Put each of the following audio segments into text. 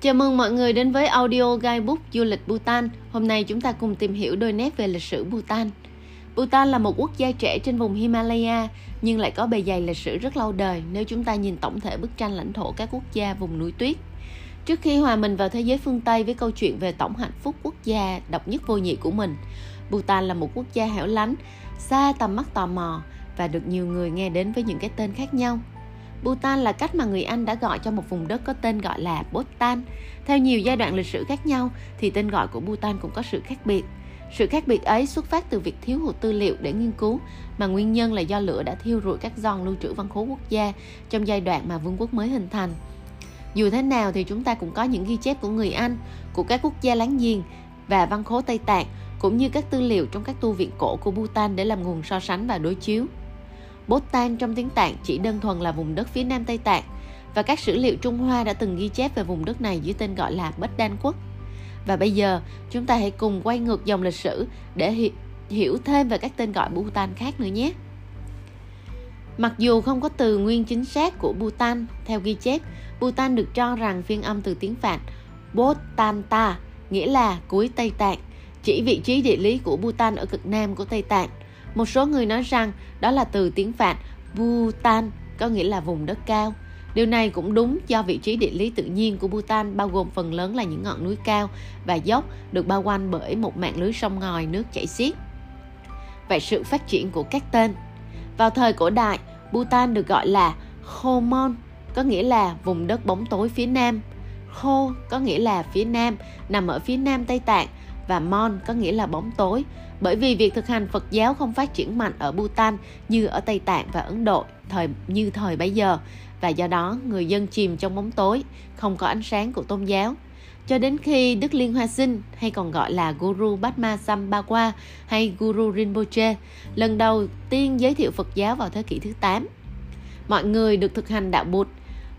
Chào mừng mọi người đến với audio guidebook du lịch Bhutan. Hôm nay chúng ta cùng tìm hiểu đôi nét về lịch sử Bhutan. Bhutan là một quốc gia trẻ trên vùng Himalaya nhưng lại có bề dày lịch sử rất lâu đời nếu chúng ta nhìn tổng thể bức tranh lãnh thổ các quốc gia vùng núi tuyết. Trước khi hòa mình vào thế giới phương Tây với câu chuyện về tổng hạnh phúc quốc gia độc nhất vô nhị của mình, Bhutan là một quốc gia hẻo lánh, xa tầm mắt tò mò và được nhiều người nghe đến với những cái tên khác nhau. Bhutan là cách mà người Anh đã gọi cho một vùng đất có tên gọi là Bhutan. Theo nhiều giai đoạn lịch sử khác nhau thì tên gọi của Bhutan cũng có sự khác biệt. Sự khác biệt ấy xuất phát từ việc thiếu hụt tư liệu để nghiên cứu, mà nguyên nhân là do lửa đã thiêu rụi các giòn lưu trữ văn khố quốc gia trong giai đoạn mà vương quốc mới hình thành. Dù thế nào thì chúng ta cũng có những ghi chép của người Anh, của các quốc gia láng giềng và văn khố Tây Tạng, cũng như các tư liệu trong các tu viện cổ của Bhutan để làm nguồn so sánh và đối chiếu. Bhutan trong tiếng Tạng chỉ đơn thuần là vùng đất phía nam Tây Tạng và các sử liệu Trung Hoa đã từng ghi chép về vùng đất này dưới tên gọi là Bất Đan Quốc. Và bây giờ, chúng ta hãy cùng quay ngược dòng lịch sử để hi- hiểu thêm về các tên gọi Bhutan khác nữa nhé. Mặc dù không có từ nguyên chính xác của Bhutan, theo ghi chép, Bhutan được cho rằng phiên âm từ tiếng Phạn Bhutanta, nghĩa là cuối Tây Tạng, chỉ vị trí địa lý của Bhutan ở cực nam của Tây Tạng. Một số người nói rằng đó là từ tiếng Phạn Bhutan, có nghĩa là vùng đất cao. Điều này cũng đúng do vị trí địa lý tự nhiên của Bhutan bao gồm phần lớn là những ngọn núi cao và dốc được bao quanh bởi một mạng lưới sông ngòi nước chảy xiết. Vậy sự phát triển của các tên Vào thời cổ đại, Bhutan được gọi là Khomon, có nghĩa là vùng đất bóng tối phía nam. Khô có nghĩa là phía nam, nằm ở phía nam Tây Tạng và Mon có nghĩa là bóng tối, bởi vì việc thực hành Phật giáo không phát triển mạnh ở Bhutan như ở Tây Tạng và Ấn Độ thời như thời bấy giờ và do đó người dân chìm trong bóng tối, không có ánh sáng của tôn giáo. Cho đến khi Đức Liên Hoa Sinh hay còn gọi là Guru Padma Sambhava hay Guru Rinpoche lần đầu tiên giới thiệu Phật giáo vào thế kỷ thứ 8. Mọi người được thực hành đạo Bụt,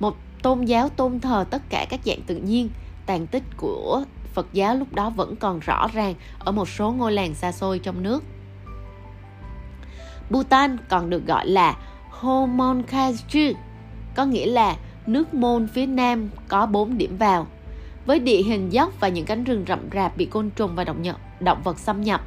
một tôn giáo tôn thờ tất cả các dạng tự nhiên, tàn tích của Phật giáo lúc đó vẫn còn rõ ràng ở một số ngôi làng xa xôi trong nước. Bhutan còn được gọi là Homonkaju, có nghĩa là nước môn phía nam có 4 điểm vào. Với địa hình dốc và những cánh rừng rậm rạp bị côn trùng và động, nhập, động vật xâm nhập,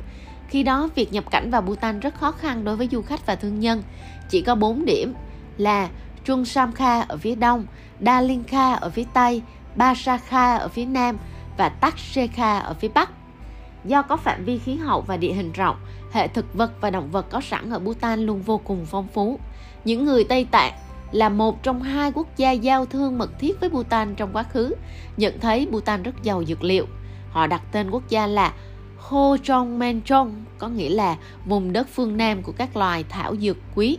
khi đó việc nhập cảnh vào Bhutan rất khó khăn đối với du khách và thương nhân. Chỉ có 4 điểm là Trung Samkha ở phía đông, Dalinka ở phía tây, Basakha ở phía nam và Takshekha ở phía bắc. Do có phạm vi khí hậu và địa hình rộng, hệ thực vật và động vật có sẵn ở Bhutan luôn vô cùng phong phú. Những người Tây Tạng là một trong hai quốc gia giao thương mật thiết với Bhutan trong quá khứ, nhận thấy Bhutan rất giàu dược liệu. Họ đặt tên quốc gia là Ho Chong Men Chong, có nghĩa là vùng đất phương Nam của các loài thảo dược quý.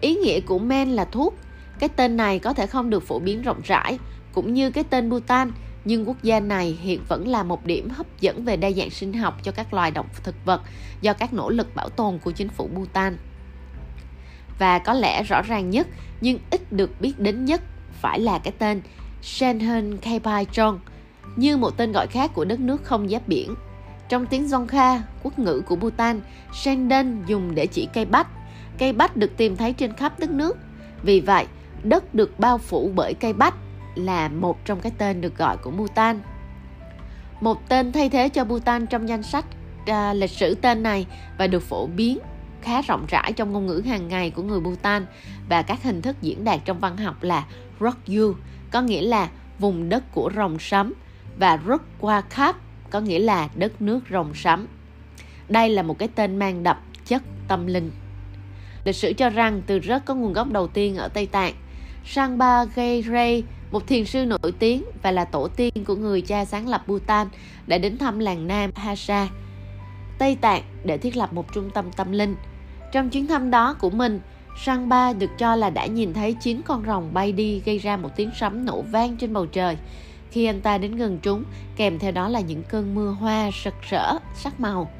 Ý nghĩa của men là thuốc. Cái tên này có thể không được phổ biến rộng rãi, cũng như cái tên Bhutan, nhưng quốc gia này hiện vẫn là một điểm hấp dẫn về đa dạng sinh học cho các loài động thực vật do các nỗ lực bảo tồn của chính phủ Bhutan. Và có lẽ rõ ràng nhất nhưng ít được biết đến nhất phải là cái tên Shenhen Kaipai Chong, như một tên gọi khác của đất nước không giáp biển. Trong tiếng Dzongkha, quốc ngữ của Bhutan, Senden dùng để chỉ cây bách. Cây bách được tìm thấy trên khắp đất nước. Vì vậy, đất được bao phủ bởi cây bách là một trong cái tên được gọi của Bhutan. Một tên thay thế cho Bhutan trong danh sách à, lịch sử tên này và được phổ biến khá rộng rãi trong ngôn ngữ hàng ngày của người Bhutan và các hình thức diễn đạt trong văn học là Rokyu, có nghĩa là vùng đất của rồng sấm và Rukwakap, có nghĩa là đất nước rồng sấm. Đây là một cái tên mang đậm chất tâm linh. Lịch sử cho rằng từ rất có nguồn gốc đầu tiên ở Tây Tạng. Sangba Geyre, một thiền sư nổi tiếng và là tổ tiên của người cha sáng lập Bhutan, đã đến thăm làng Nam Hasa, Tây Tạng để thiết lập một trung tâm tâm linh. Trong chuyến thăm đó của mình, Sangpa được cho là đã nhìn thấy 9 con rồng bay đi gây ra một tiếng sấm nổ vang trên bầu trời. Khi anh ta đến gần chúng, kèm theo đó là những cơn mưa hoa sặc sỡ, sắc màu.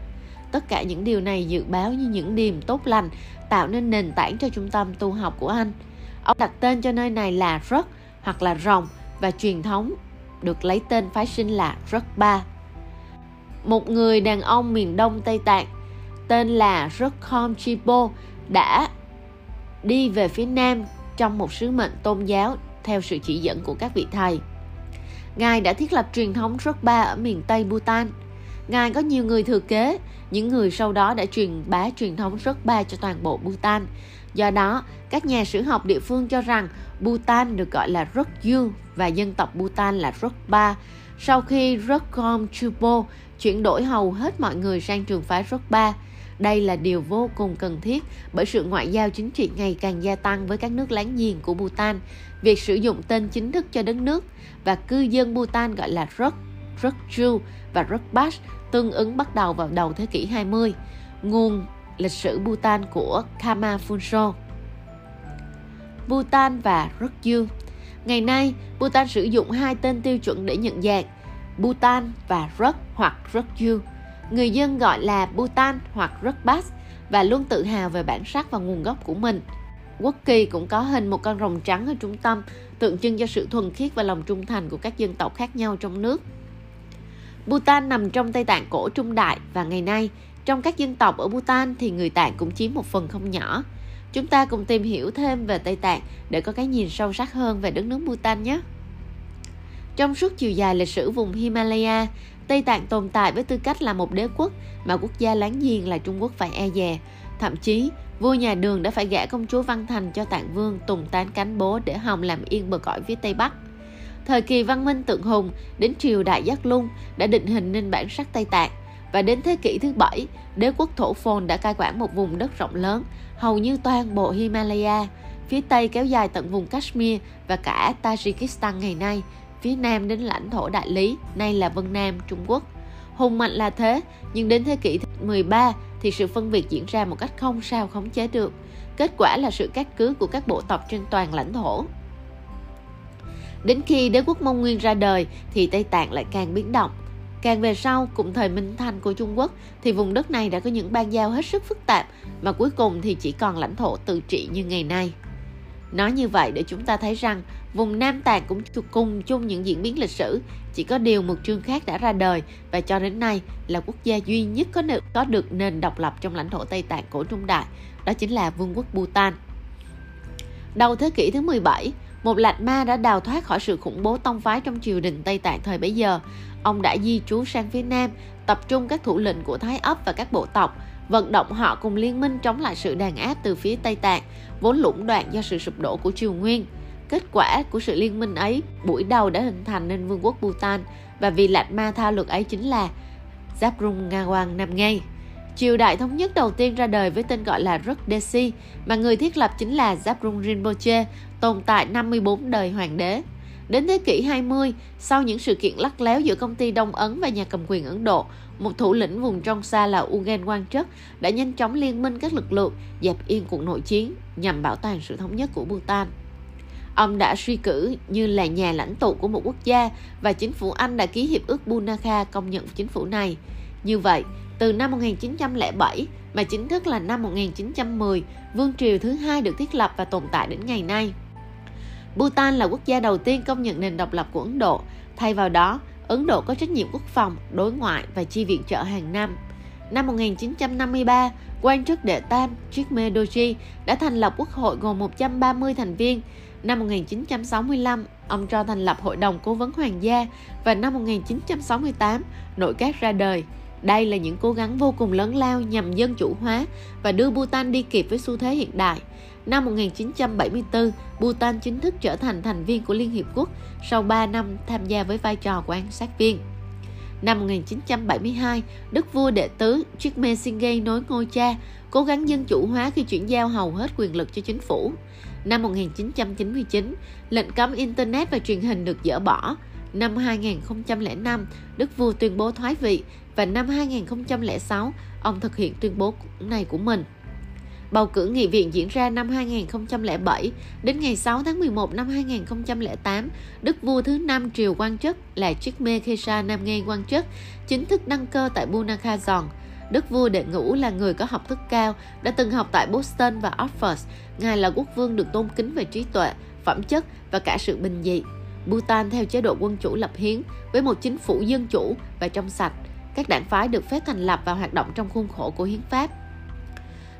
Tất cả những điều này dự báo như những điềm tốt lành, tạo nên nền tảng cho trung tâm tu học của anh. Ông đặt tên cho nơi này là Rất hoặc là Rồng và truyền thống được lấy tên phái sinh là Rất Ba. Một người đàn ông miền đông Tây Tạng tên là Rökhom Chipo đã đi về phía nam trong một sứ mệnh tôn giáo theo sự chỉ dẫn của các vị thầy. Ngài đã thiết lập truyền thống Drogba ở miền Tây Bhutan. Ngài có nhiều người thừa kế, những người sau đó đã truyền bá truyền thống Drogba cho toàn bộ Bhutan. Do đó, các nhà sử học địa phương cho rằng Bhutan được gọi là Rukyu và dân tộc Bhutan là Rukpa. Sau khi Drogom Chupo chuyển đổi hầu hết mọi người sang trường phái Rukpa, đây là điều vô cùng cần thiết bởi sự ngoại giao chính trị ngày càng gia tăng với các nước láng giềng của Bhutan. Việc sử dụng tên chính thức cho đất nước và cư dân Bhutan gọi là Ruk, Rukju và Rukbash tương ứng bắt đầu vào đầu thế kỷ 20. Nguồn lịch sử Bhutan của Kama Phunso. Bhutan và Rukyu Ngày nay, Bhutan sử dụng hai tên tiêu chuẩn để nhận dạng Bhutan và Ruk hoặc Rukyu người dân gọi là Bhutan hoặc Rukbas và luôn tự hào về bản sắc và nguồn gốc của mình. Quốc kỳ cũng có hình một con rồng trắng ở trung tâm, tượng trưng cho sự thuần khiết và lòng trung thành của các dân tộc khác nhau trong nước. Bhutan nằm trong Tây Tạng cổ trung đại và ngày nay, trong các dân tộc ở Bhutan thì người Tạng cũng chiếm một phần không nhỏ. Chúng ta cùng tìm hiểu thêm về Tây Tạng để có cái nhìn sâu sắc hơn về đất nước Bhutan nhé. Trong suốt chiều dài lịch sử vùng Himalaya, Tây Tạng tồn tại với tư cách là một đế quốc mà quốc gia láng giềng là Trung Quốc phải e dè. Thậm chí, vua nhà Đường đã phải gả công chúa Văn Thành cho Tạng Vương tùng tán cánh bố để hòng làm yên bờ cõi phía Tây Bắc. Thời kỳ văn minh tượng hùng đến triều đại Giác Lung đã định hình nên bản sắc Tây Tạng và đến thế kỷ thứ bảy, đế quốc thổ phồn đã cai quản một vùng đất rộng lớn, hầu như toàn bộ Himalaya, phía Tây kéo dài tận vùng Kashmir và cả Tajikistan ngày nay, phía nam đến lãnh thổ Đại Lý, nay là Vân Nam, Trung Quốc. Hùng mạnh là thế, nhưng đến thế kỷ 13 thì sự phân biệt diễn ra một cách không sao khống chế được. Kết quả là sự cắt cứ của các bộ tộc trên toàn lãnh thổ. Đến khi đế quốc Mông Nguyên ra đời thì Tây Tạng lại càng biến động. Càng về sau, cùng thời Minh Thanh của Trung Quốc thì vùng đất này đã có những ban giao hết sức phức tạp mà cuối cùng thì chỉ còn lãnh thổ tự trị như ngày nay. Nói như vậy để chúng ta thấy rằng vùng Nam Tạng cũng cùng chung những diễn biến lịch sử, chỉ có điều một chương khác đã ra đời và cho đến nay là quốc gia duy nhất có được, có được nền độc lập trong lãnh thổ Tây Tạng cổ Trung Đại, đó chính là Vương quốc Bhutan. Đầu thế kỷ thứ 17, một lạt ma đã đào thoát khỏi sự khủng bố tông phái trong triều đình Tây Tạng thời bấy giờ. Ông đã di trú sang phía Nam, tập trung các thủ lĩnh của Thái ấp và các bộ tộc, vận động họ cùng liên minh chống lại sự đàn áp từ phía Tây Tạng, vốn lũng đoạn do sự sụp đổ của triều Nguyên. Kết quả của sự liên minh ấy, buổi đầu đã hình thành nên vương quốc Bhutan và vì lạt ma tha luật ấy chính là Zabrung Ngawang Nam Ngay. Triều đại thống nhất đầu tiên ra đời với tên gọi là Rukdesi, mà người thiết lập chính là Zabrung Rinpoche, tồn tại 54 đời hoàng đế. Đến thế kỷ 20, sau những sự kiện lắc léo giữa công ty Đông Ấn và nhà cầm quyền Ấn Độ, một thủ lĩnh vùng trong xa là Ugen Quan Trất đã nhanh chóng liên minh các lực lượng dẹp yên cuộc nội chiến nhằm bảo toàn sự thống nhất của Bhutan. Ông đã suy cử như là nhà lãnh tụ của một quốc gia và chính phủ Anh đã ký hiệp ước Bunaka công nhận chính phủ này. Như vậy, từ năm 1907 mà chính thức là năm 1910, vương triều thứ hai được thiết lập và tồn tại đến ngày nay. Bhutan là quốc gia đầu tiên công nhận nền độc lập của Ấn Độ. Thay vào đó, Ấn Độ có trách nhiệm quốc phòng, đối ngoại và chi viện trợ hàng năm. Năm 1953, quan chức đệ tam Jigme Doji đã thành lập quốc hội gồm 130 thành viên. Năm 1965, ông cho thành lập Hội đồng Cố vấn Hoàng gia và năm 1968, nội các ra đời. Đây là những cố gắng vô cùng lớn lao nhằm dân chủ hóa và đưa Bhutan đi kịp với xu thế hiện đại. Năm 1974, Bhutan chính thức trở thành thành viên của Liên Hiệp Quốc sau 3 năm tham gia với vai trò quan sát viên. Năm 1972, đức vua đệ tứ Chikme Singay nối ngôi cha, cố gắng dân chủ hóa khi chuyển giao hầu hết quyền lực cho chính phủ. Năm 1999, lệnh cấm Internet và truyền hình được dỡ bỏ. Năm 2005, đức vua tuyên bố thoái vị và năm 2006, ông thực hiện tuyên bố này của mình. Bầu cử nghị viện diễn ra năm 2007, đến ngày 6 tháng 11 năm 2008, đức vua thứ năm triều quan chức là Chikme Khesa Namgyel quan chức chính thức đăng cơ tại Bunakhazon. Đức vua đệ ngũ là người có học thức cao, đã từng học tại Boston và Oxford. Ngài là quốc vương được tôn kính về trí tuệ, phẩm chất và cả sự bình dị. Bhutan theo chế độ quân chủ lập hiến với một chính phủ dân chủ và trong sạch. Các đảng phái được phép thành lập và hoạt động trong khuôn khổ của hiến pháp.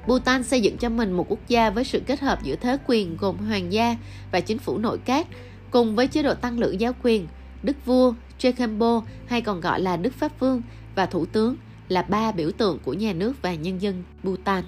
Bhutan xây dựng cho mình một quốc gia với sự kết hợp giữa thế quyền gồm hoàng gia và chính phủ nội các, cùng với chế độ tăng lữ giáo quyền, đức vua, Chekhembo hay còn gọi là Đức Pháp Vương và Thủ tướng là ba biểu tượng của nhà nước và nhân dân Bhutan.